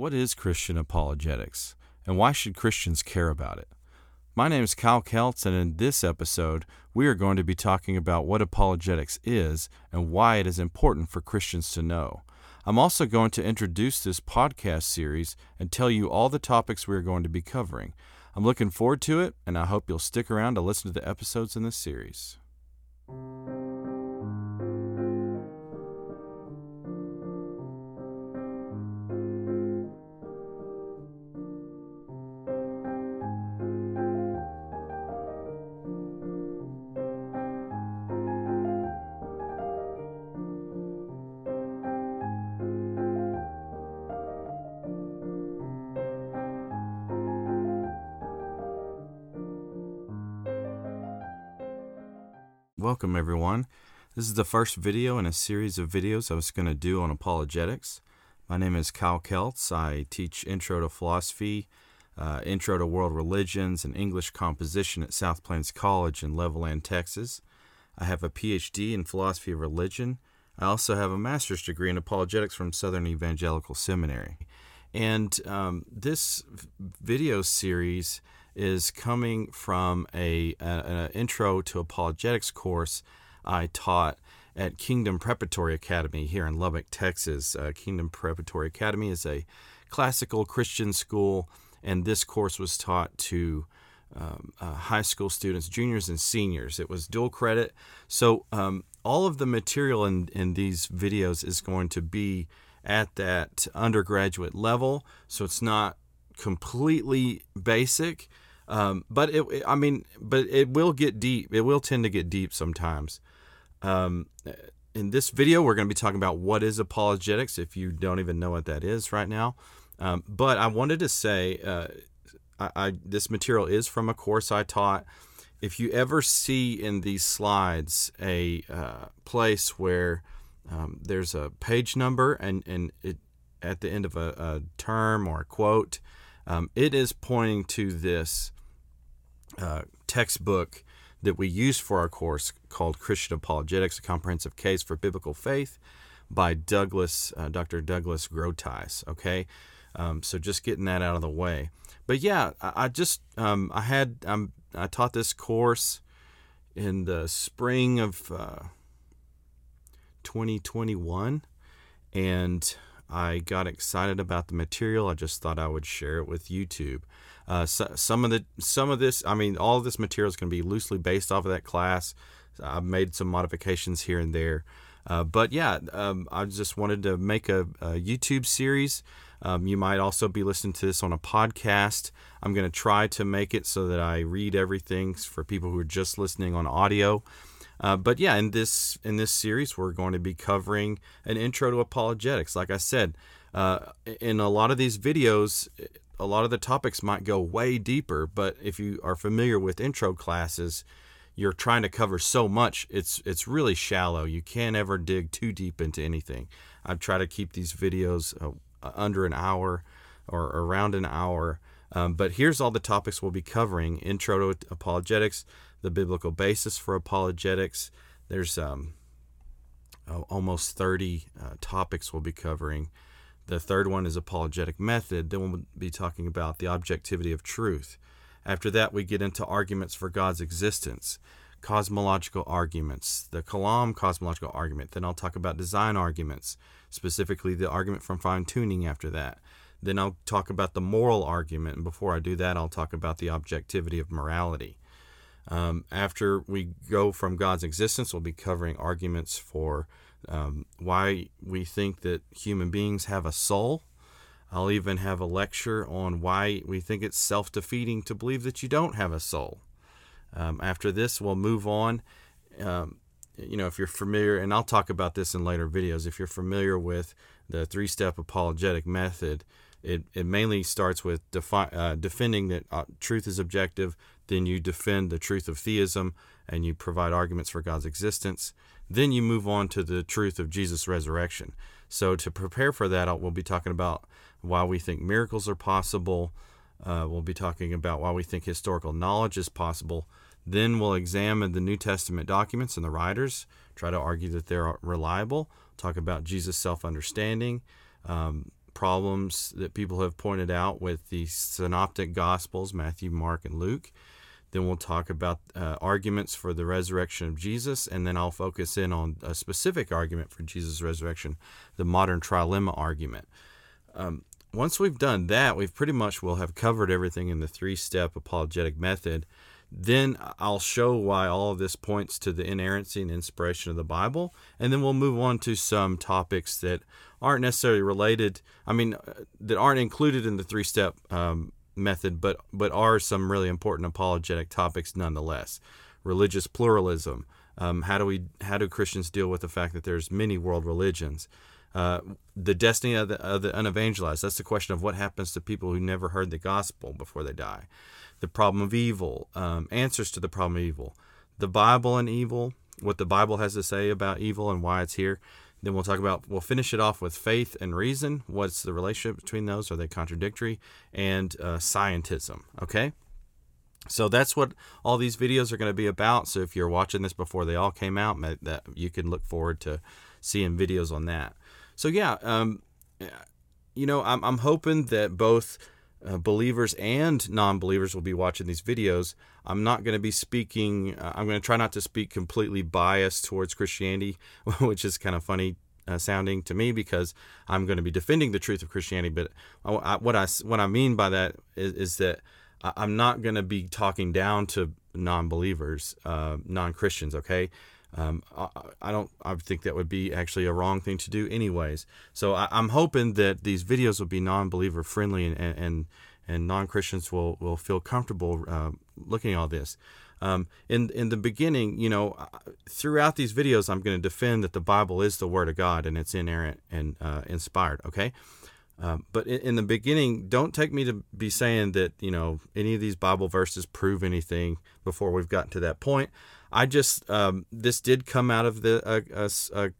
What is Christian apologetics, and why should Christians care about it? My name is Kyle Keltz, and in this episode, we are going to be talking about what apologetics is and why it is important for Christians to know. I'm also going to introduce this podcast series and tell you all the topics we are going to be covering. I'm looking forward to it, and I hope you'll stick around to listen to the episodes in this series. Welcome, everyone. This is the first video in a series of videos I was going to do on apologetics. My name is Kyle Keltz. I teach Intro to Philosophy, uh, Intro to World Religions, and English Composition at South Plains College in Levelland, Texas. I have a PhD in Philosophy of Religion. I also have a master's degree in apologetics from Southern Evangelical Seminary. And um, this video series is coming from a, an intro to apologetics course I taught at Kingdom Preparatory Academy here in Lubbock, Texas. Uh, Kingdom Preparatory Academy is a classical Christian school, and this course was taught to um, uh, high school students, juniors and seniors. It was dual credit. So, um, all of the material in, in these videos is going to be at that undergraduate level. So, it's not completely basic. Um, but it, I mean, but it will get deep. It will tend to get deep sometimes. Um, in this video, we're going to be talking about what is apologetics. If you don't even know what that is right now, um, but I wanted to say, uh, I, I, this material is from a course I taught. If you ever see in these slides a uh, place where um, there's a page number and and it at the end of a, a term or a quote, um, it is pointing to this uh, textbook that we use for our course called Christian Apologetics: A Comprehensive Case for Biblical Faith by Douglas, uh, Dr. Douglas Groothuis. Okay, um, so just getting that out of the way. But yeah, I, I just um, I had um, I taught this course in the spring of uh, 2021, and I got excited about the material. I just thought I would share it with YouTube. Uh, so, some of the some of this, I mean, all of this material is going to be loosely based off of that class. I've made some modifications here and there, uh, but yeah, um, I just wanted to make a, a YouTube series. Um, you might also be listening to this on a podcast. I'm going to try to make it so that I read everything for people who are just listening on audio. Uh, but yeah, in this in this series, we're going to be covering an intro to apologetics. Like I said, uh, in a lot of these videos, a lot of the topics might go way deeper, but if you are familiar with intro classes, you're trying to cover so much, it's it's really shallow. You can't ever dig too deep into anything. I try to keep these videos uh, under an hour or around an hour. Um, but here's all the topics we'll be covering: intro to apologetics, the biblical basis for apologetics. There's um, almost 30 uh, topics we'll be covering. The third one is apologetic method. Then we'll be talking about the objectivity of truth. After that, we get into arguments for God's existence, cosmological arguments, the Kalam cosmological argument. Then I'll talk about design arguments, specifically the argument from fine tuning after that. Then I'll talk about the moral argument. And before I do that, I'll talk about the objectivity of morality. Um, after we go from God's existence, we'll be covering arguments for um, why we think that human beings have a soul. I'll even have a lecture on why we think it's self defeating to believe that you don't have a soul. Um, after this, we'll move on. Um, you know, if you're familiar, and I'll talk about this in later videos, if you're familiar with the three step apologetic method, it, it mainly starts with defi- uh, defending that uh, truth is objective, then you defend the truth of theism and you provide arguments for God's existence. Then you move on to the truth of Jesus' resurrection. So, to prepare for that, we'll be talking about why we think miracles are possible. Uh, we'll be talking about why we think historical knowledge is possible. Then we'll examine the New Testament documents and the writers, try to argue that they're reliable, talk about Jesus' self understanding, um, problems that people have pointed out with the synoptic gospels Matthew, Mark, and Luke. Then we'll talk about uh, arguments for the resurrection of Jesus, and then I'll focus in on a specific argument for Jesus' resurrection, the modern trilemma argument. Um, once we've done that, we've pretty much will have covered everything in the three-step apologetic method. Then I'll show why all of this points to the inerrancy and inspiration of the Bible, and then we'll move on to some topics that aren't necessarily related. I mean, uh, that aren't included in the three-step um, method, but but are some really important apologetic topics nonetheless. Religious pluralism. Um, how do we how do Christians deal with the fact that there's many world religions? Uh, the destiny of the, of the unevangelized. That's the question of what happens to people who never heard the gospel before they die. The problem of evil. Um, answers to the problem of evil. The Bible and evil. What the Bible has to say about evil and why it's here. Then we'll talk about, we'll finish it off with faith and reason. What's the relationship between those? Are they contradictory? And uh, scientism. Okay? So that's what all these videos are going to be about. So if you're watching this before they all came out, that you can look forward to seeing videos on that. So yeah, um, you know, I'm, I'm hoping that both uh, believers and non-believers will be watching these videos. I'm not going to be speaking. Uh, I'm going to try not to speak completely biased towards Christianity, which is kind of funny uh, sounding to me because I'm going to be defending the truth of Christianity. But I, I, what I what I mean by that is, is that I'm not going to be talking down to non-believers, uh, non-Christians. Okay. Um, I, I, don't. I think that would be actually a wrong thing to do, anyways. So I, am hoping that these videos will be non-believer friendly and and, and non-Christians will will feel comfortable uh, looking at all this. Um, in in the beginning, you know, throughout these videos, I'm going to defend that the Bible is the Word of God and it's inerrant and uh, inspired. Okay. Um, but in, in, the beginning, don't take me to be saying that you know any of these Bible verses prove anything before we've gotten to that point. I just um, this did come out of the a, a, a,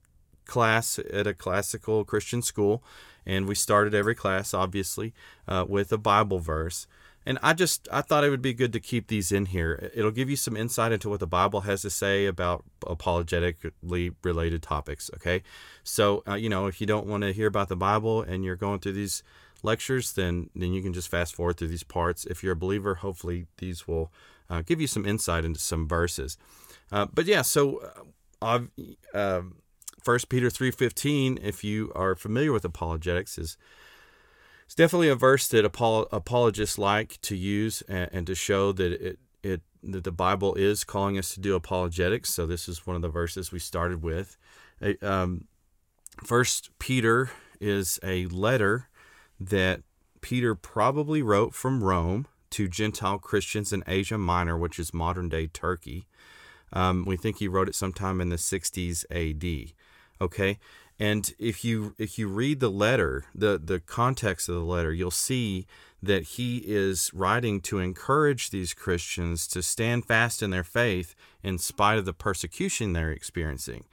class at a classical Christian school, and we started every class obviously uh, with a Bible verse. And I just I thought it would be good to keep these in here. It'll give you some insight into what the Bible has to say about apologetically related topics. Okay, so uh, you know if you don't want to hear about the Bible and you're going through these lectures, then then you can just fast forward through these parts. If you're a believer, hopefully these will uh, give you some insight into some verses. Uh, but yeah, so uh, um, First Peter three fifteen, if you are familiar with apologetics, is it's definitely a verse that apologists like to use and, and to show that it it that the Bible is calling us to do apologetics. So this is one of the verses we started with. Um, First Peter is a letter that Peter probably wrote from Rome to Gentile Christians in Asia Minor, which is modern day Turkey. Um, we think he wrote it sometime in the 60s AD. Okay, and if you if you read the letter, the the context of the letter, you'll see that he is writing to encourage these Christians to stand fast in their faith in spite of the persecution they're experiencing.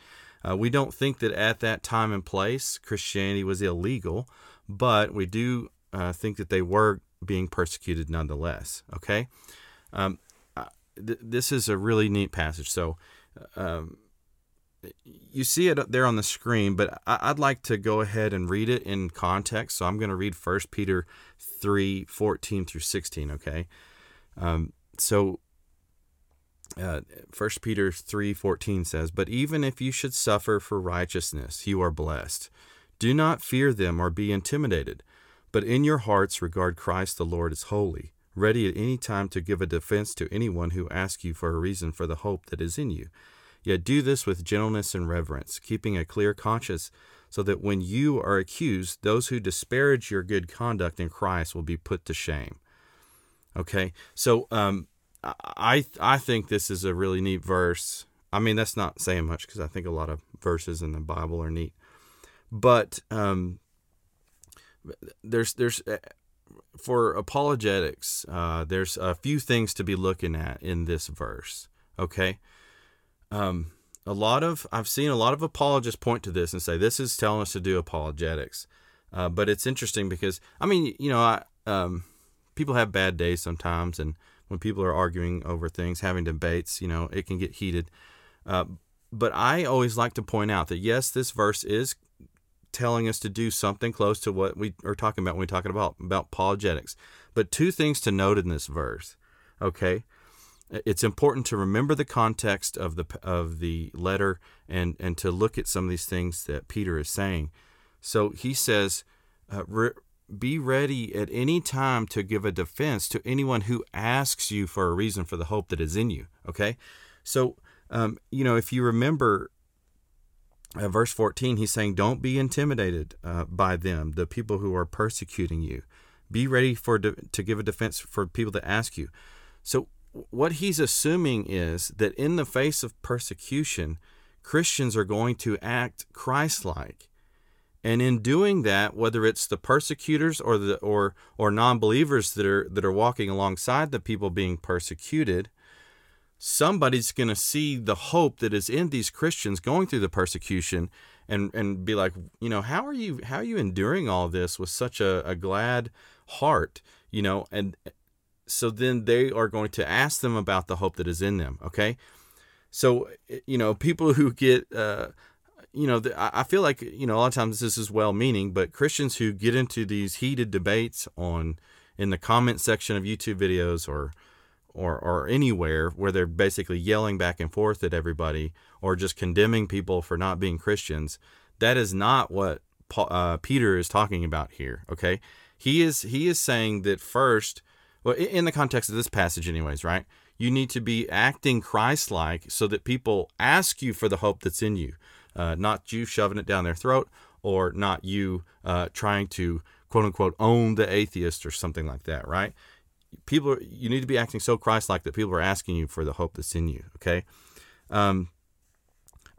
Uh, we don't think that at that time and place Christianity was illegal, but we do uh, think that they were being persecuted nonetheless. Okay, um, th- this is a really neat passage. So. Um, you see it there on the screen, but I, would like to go ahead and read it in context. So I'm going to read 1 Peter 3 14 through 16. Okay. Um, so uh, 1 Peter 3 14 says, But even if you should suffer for righteousness, you are blessed. Do not fear them or be intimidated, but in your hearts regard Christ the Lord as holy ready at any time to give a defense to anyone who asks you for a reason for the hope that is in you. Yet do this with gentleness and reverence, keeping a clear conscience, so that when you are accused, those who disparage your good conduct in Christ will be put to shame. Okay, so um, I I think this is a really neat verse. I mean, that's not saying much because I think a lot of verses in the Bible are neat, but um, there's there's for apologetics, uh, there's a few things to be looking at in this verse. Okay. Um, a lot of I've seen a lot of apologists point to this and say this is telling us to do apologetics. Uh, but it's interesting because I mean, you know, I, um, people have bad days sometimes, and when people are arguing over things, having debates, you know, it can get heated. Uh, but I always like to point out that yes, this verse is telling us to do something close to what we are talking about when we're talking about about apologetics. But two things to note in this verse. Okay, it's important to remember the context of the of the letter and and to look at some of these things that Peter is saying. So he says, uh, re- "Be ready at any time to give a defense to anyone who asks you for a reason for the hope that is in you." Okay, so um, you know if you remember. Uh, verse 14, he's saying, Don't be intimidated uh, by them, the people who are persecuting you. Be ready for de- to give a defense for people that ask you. So what he's assuming is that in the face of persecution, Christians are going to act Christ-like. And in doing that, whether it's the persecutors or the or or non-believers that are that are walking alongside the people being persecuted, somebody's going to see the hope that is in these Christians going through the persecution and and be like, you know, how are you how are you enduring all this with such a, a glad heart? You know, and so then they are going to ask them about the hope that is in them okay so you know people who get uh, you know i feel like you know a lot of times this is well meaning but christians who get into these heated debates on in the comment section of youtube videos or or or anywhere where they're basically yelling back and forth at everybody or just condemning people for not being christians that is not what Paul, uh, peter is talking about here okay he is he is saying that first well, in the context of this passage, anyways, right? You need to be acting Christ like so that people ask you for the hope that's in you, uh, not you shoving it down their throat or not you uh, trying to quote unquote own the atheist or something like that, right? People, are, you need to be acting so Christ like that people are asking you for the hope that's in you, okay? Um,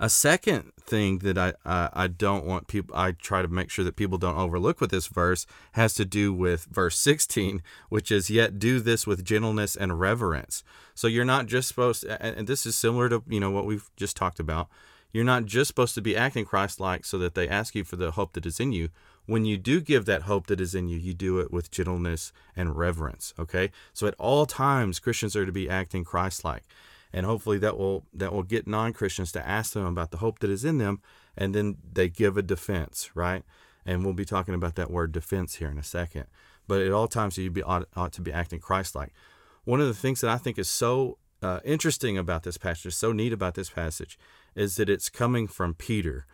a second thing that I, I, I don't want people I try to make sure that people don't overlook with this verse has to do with verse 16, which is yet do this with gentleness and reverence. So you're not just supposed to, and this is similar to you know what we've just talked about. You're not just supposed to be acting Christ-like so that they ask you for the hope that is in you. When you do give that hope that is in you, you do it with gentleness and reverence. Okay, so at all times Christians are to be acting Christ-like. And hopefully that will that will get non-christians to ask them about the hope that is in them and then they give a defense right? And we'll be talking about that word defense here in a second. But at all times you be ought, ought to be acting christ-like. One of the things that i think is so uh, interesting about this passage so neat about this passage is that it's coming from peter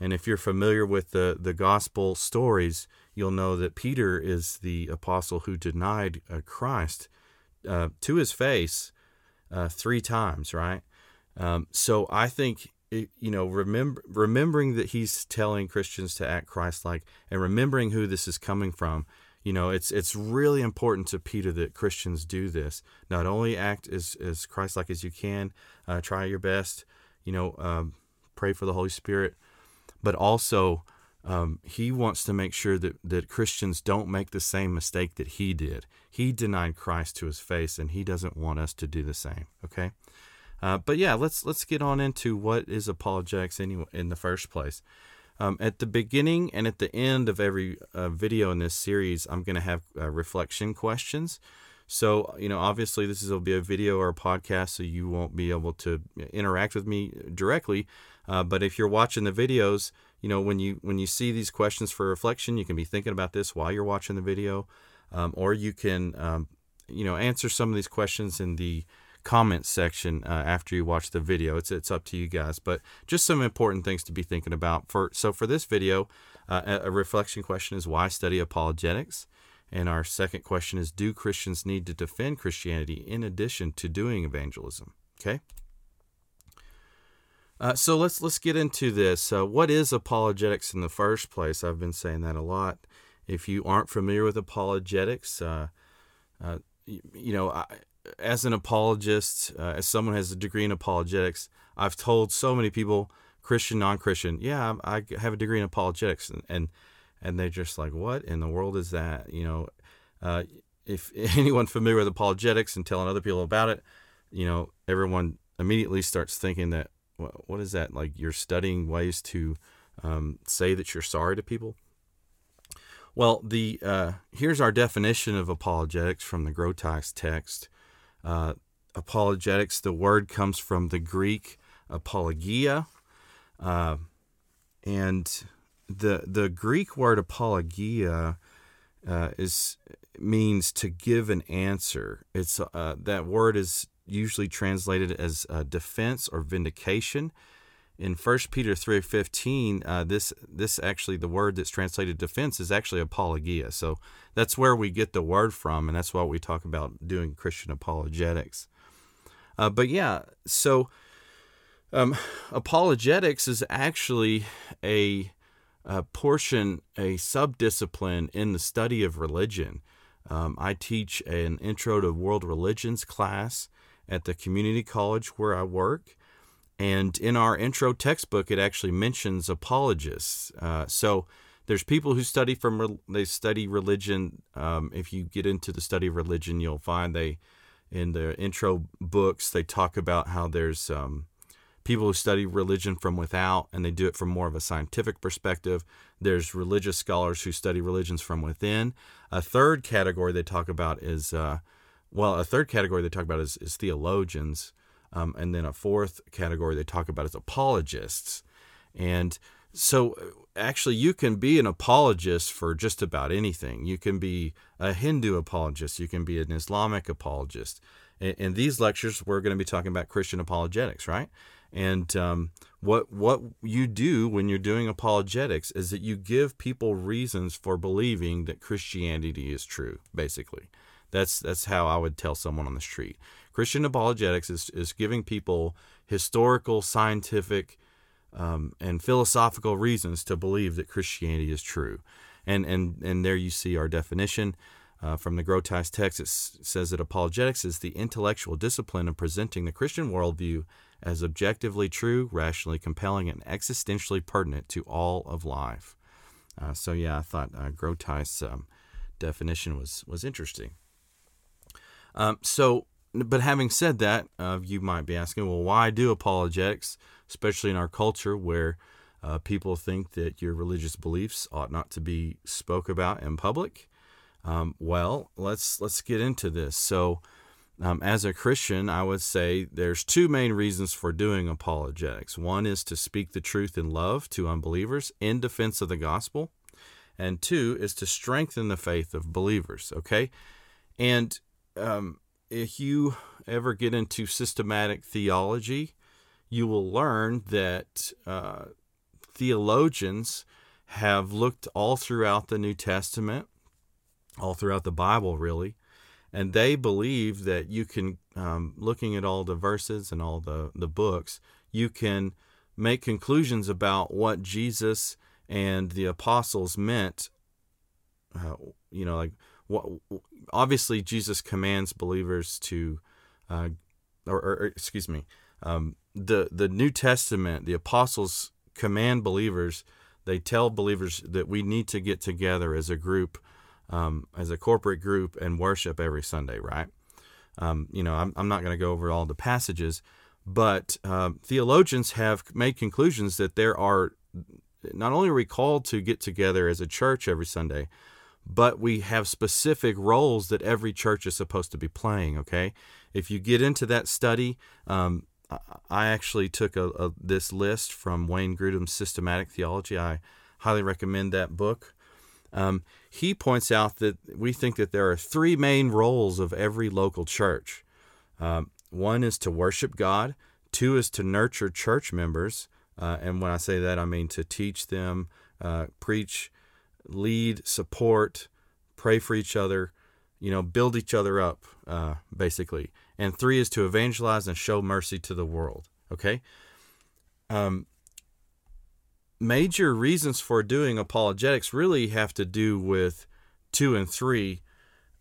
and if you're familiar with the, the gospel stories you'll know that peter is the apostle who denied uh, christ uh, to his face uh, three times, right? Um, so I think it, you know remember remembering that he's telling Christians to act Christ-like and remembering who this is coming from. You know, it's it's really important to Peter that Christians do this. Not only act as as Christ-like as you can, uh, try your best. You know, um, pray for the Holy Spirit, but also um, he wants to make sure that, that Christians don't make the same mistake that he did. He denied Christ to his face, and he doesn't want us to do the same. Okay, uh, but yeah, let's let's get on into what is apologetics anyway in the first place. Um, at the beginning and at the end of every uh, video in this series, I'm going to have uh, reflection questions. So, you know, obviously this will be a video or a podcast, so you won't be able to interact with me directly. Uh, but if you're watching the videos, you know when you when you see these questions for reflection you can be thinking about this while you're watching the video. Um, or you can um, you know answer some of these questions in the comment section uh, after you watch the video. It's it's up to you guys but just some important things to be thinking about. For so for this video uh, a reflection question is why study apologetics and our second question is do christians need to defend christianity in addition to doing evangelism okay uh, so let's let's get into this. Uh, what is apologetics in the first place? I've been saying that a lot. If you aren't familiar with apologetics, uh, uh you, you, know, I, as an apologist, uh, as someone who has a degree in apologetics, I've told so many people, Christian, non-Christian, yeah, I have a degree in apologetics, and and, and they're just like, what in the world is that? You know, uh, if anyone familiar with apologetics and telling other people about it, you know, everyone immediately starts thinking that what is that? Like you're studying ways to um, say that you're sorry to people? Well the uh, here's our definition of apologetics from the Groothuis text. Uh, apologetics the word comes from the greek apologia uh, and the the Greek word apologia uh, is means to give an answer. It's uh, that word is usually translated as uh, defense or vindication. In 1 Peter 3:15, uh, this this actually the word that's translated defense is actually apologia. So that's where we get the word from, and that's why we talk about doing Christian apologetics. Uh, but yeah, so um, apologetics is actually a, a, portion, a subdiscipline in the study of religion. Um, I teach an intro to world religions class at the community college where I work. And in our intro textbook, it actually mentions apologists. Uh, so there's people who study from they study religion. Um, if you get into the study of religion, you'll find they in the intro books they talk about how there's um, people who study religion from without and they do it from more of a scientific perspective. There's religious scholars who study religions from within. A third category they talk about is, uh, well, a third category they talk about is, is theologians. Um, and then a fourth category they talk about is apologists. And so actually, you can be an apologist for just about anything. You can be a Hindu apologist, you can be an Islamic apologist. In, in these lectures, we're going to be talking about Christian apologetics, right? And um, what what you do when you're doing apologetics is that you give people reasons for believing that Christianity is true. Basically, that's that's how I would tell someone on the street. Christian apologetics is is giving people historical, scientific, um, and philosophical reasons to believe that Christianity is true. And and and there you see our definition. Uh, from the Groothuis text, it says that apologetics is the intellectual discipline of presenting the Christian worldview as objectively true, rationally compelling, and existentially pertinent to all of life. Uh, so yeah, I thought uh, um, definition was was interesting. Um, so, but having said that, uh, you might be asking, well, why do apologetics, especially in our culture where uh, people think that your religious beliefs ought not to be spoke about in public? Um, well, let's let's get into this. So. Um, as a Christian, I would say there's two main reasons for doing apologetics. One is to speak the truth in love to unbelievers in defense of the gospel, and two is to strengthen the faith of believers. Okay, and um, if you ever get into systematic theology, you will learn that uh, theologians have looked all throughout the New Testament, all throughout the Bible, really and they believe that you can um, looking at all the verses and all the, the books you can make conclusions about what jesus and the apostles meant uh, you know like what obviously jesus commands believers to uh, or, or, excuse me um, the the new testament the apostles command believers they tell believers that we need to get together as a group um, as a corporate group and worship every Sunday, right? Um, you know, I'm, I'm not going to go over all the passages, but uh, theologians have made conclusions that there are not only are we called to get together as a church every Sunday, but we have specific roles that every church is supposed to be playing. Okay, if you get into that study, um, I actually took a, a, this list from Wayne Grudem's Systematic Theology. I highly recommend that book. Um, he points out that we think that there are three main roles of every local church. Um, one is to worship God, two is to nurture church members. Uh, and when I say that, I mean to teach them, uh, preach, lead, support, pray for each other, you know, build each other up, uh, basically. And three is to evangelize and show mercy to the world. Okay? Um, major reasons for doing apologetics really have to do with two and three.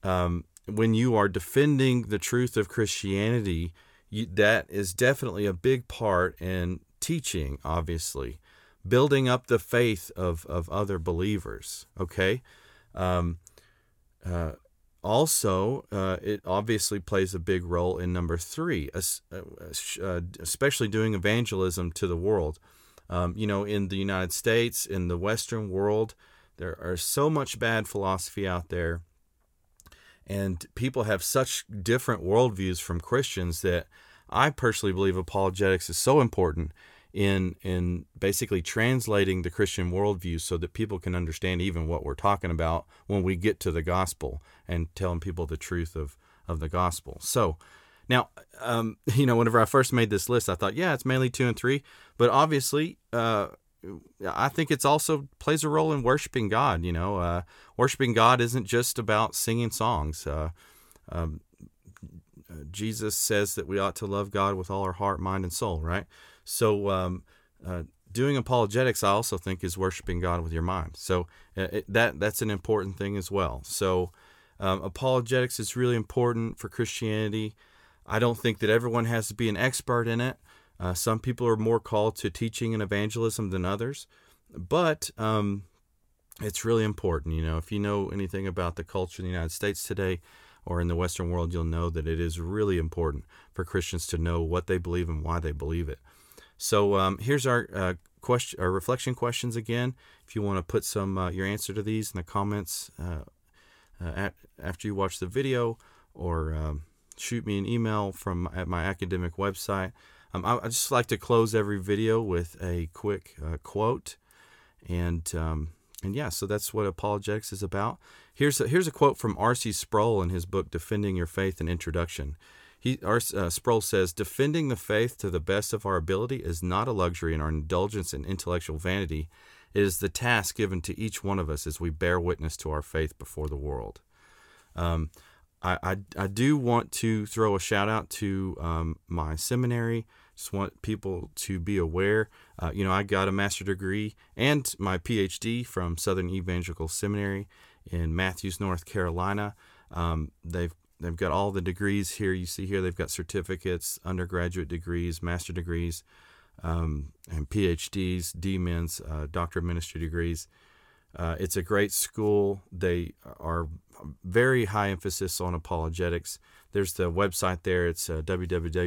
Um, when you are defending the truth of Christianity, you, that is definitely a big part in teaching, obviously, building up the faith of, of other believers. Okay. Um, uh, also, uh, it obviously plays a big role in number three, uh, uh, especially doing evangelism to the world. Um, you know, in the United States, in the Western world, there are so much bad philosophy out there. And people have such different worldviews from Christians that I personally believe apologetics is so important in in basically translating the Christian worldview so that people can understand even what we're talking about when we get to the gospel and telling people the truth of of the gospel. So now, um, you know, whenever I first made this list, I thought, yeah, it's mainly two and three, but obviously, uh, I think it's also plays a role in worshiping God. You know, uh, worshiping God isn't just about singing songs. Uh, um, Jesus says that we ought to love God with all our heart, mind, and soul. Right. So, um, uh, doing apologetics, I also think, is worshiping God with your mind. So uh, it, that that's an important thing as well. So um, apologetics is really important for Christianity. I don't think that everyone has to be an expert in it. Uh, some people are more called to teaching and evangelism than others, but um, it's really important. You know, if you know anything about the culture in the United States today or in the Western world, you'll know that it is really important for Christians to know what they believe and why they believe it. So um, here's our uh, question, our reflection questions again. If you want to put some uh, your answer to these in the comments uh, uh at, after you watch the video, or um, shoot me an email from at my academic website. Um, I, I, just like to close every video with a quick uh, quote, and um, and yeah, so that's what apologetics is about. Here's a, here's a quote from R.C. Sproul in his book "Defending Your Faith" and Introduction. He, R, uh, Sproul says, defending the faith to the best of our ability is not a luxury in our indulgence in intellectual vanity. It is the task given to each one of us as we bear witness to our faith before the world. Um, I, I, I, do want to throw a shout out to um, my seminary. Just want people to be aware. Uh, you know, I got a master degree and my PhD from Southern Evangelical Seminary in Matthews, North Carolina. Um, they've they've got all the degrees here. You see here they've got certificates, undergraduate degrees, master degrees, um, and PhDs, DMins, uh, doctor of ministry degrees. Uh, it's a great school. They are very high emphasis on apologetics. There's the website there. It's uh, www.ses.edu.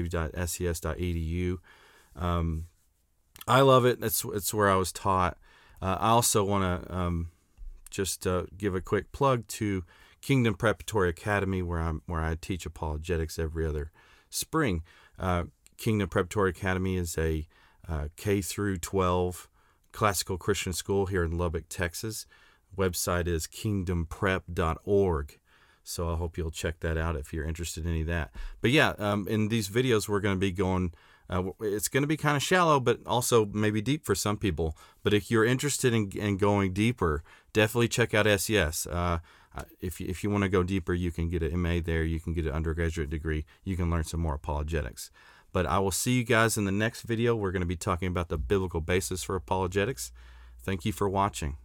Um, I love it. It's it's where I was taught. Uh, I also want to um, just uh, give a quick plug to Kingdom Preparatory Academy, where I'm where I teach apologetics every other spring. Uh, Kingdom Preparatory Academy is a uh, K through 12 classical Christian school here in Lubbock, Texas. Website is kingdomprep.org. So I hope you'll check that out if you're interested in any of that. But yeah, um, in these videos, we're going to be going. Uh, it's going to be kind of shallow, but also maybe deep for some people. But if you're interested in, in going deeper, definitely check out SES. Uh, if you, if you want to go deeper, you can get an MA there. You can get an undergraduate degree. You can learn some more apologetics. But I will see you guys in the next video. We're going to be talking about the biblical basis for apologetics. Thank you for watching.